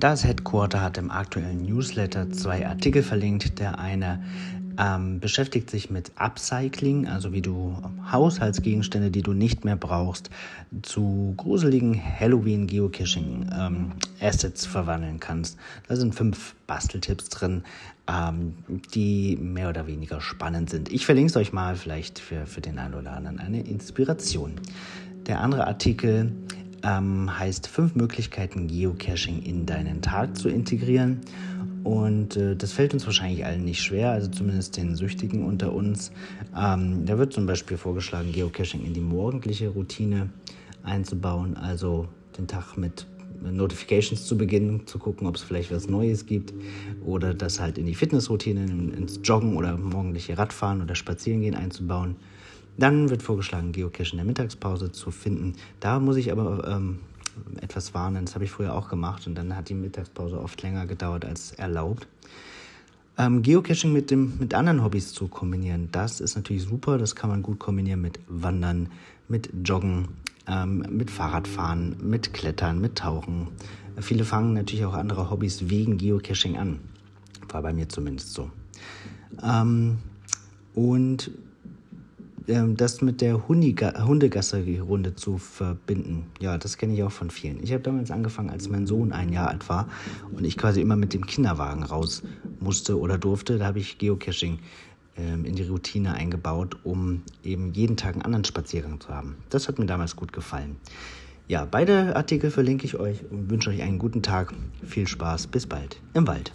Das Headquarter hat im aktuellen Newsletter zwei Artikel verlinkt. Der eine ähm, beschäftigt sich mit Upcycling, also wie du Haushaltsgegenstände, die du nicht mehr brauchst, zu gruseligen Halloween-Geocaching-Assets ähm, verwandeln kannst. Da sind fünf Basteltipps drin, ähm, die mehr oder weniger spannend sind. Ich verlinke es euch mal, vielleicht für, für den einen oder anderen eine Inspiration. Der andere Artikel ähm, heißt fünf Möglichkeiten Geocaching in deinen Tag zu integrieren. Und äh, das fällt uns wahrscheinlich allen nicht schwer, also zumindest den Süchtigen unter uns. Ähm, da wird zum Beispiel vorgeschlagen, Geocaching in die morgendliche Routine einzubauen, also den Tag mit Notifications zu beginnen, zu gucken, ob es vielleicht was Neues gibt oder das halt in die Fitnessroutine, ins Joggen oder morgendliche Radfahren oder Spazierengehen einzubauen. Dann wird vorgeschlagen, Geocache in der Mittagspause zu finden. Da muss ich aber ähm, etwas warnen. Das habe ich früher auch gemacht und dann hat die Mittagspause oft länger gedauert als erlaubt. Ähm, Geocaching mit, dem, mit anderen Hobbys zu kombinieren, das ist natürlich super. Das kann man gut kombinieren mit Wandern, mit Joggen, ähm, mit Fahrradfahren, mit Klettern, mit Tauchen. Viele fangen natürlich auch andere Hobbys wegen Geocaching an. War bei mir zumindest so. Ähm, und ähm, das mit der Hundegasserie-Runde zu verbinden. Ja, das kenne ich auch von vielen. Ich habe damals angefangen, als mein Sohn ein Jahr alt war und ich quasi immer mit dem Kinderwagen raus musste oder durfte. Da habe ich Geocaching ähm, in die Routine eingebaut, um eben jeden Tag einen anderen Spaziergang zu haben. Das hat mir damals gut gefallen. Ja, beide Artikel verlinke ich euch und wünsche euch einen guten Tag. Viel Spaß, bis bald im Wald.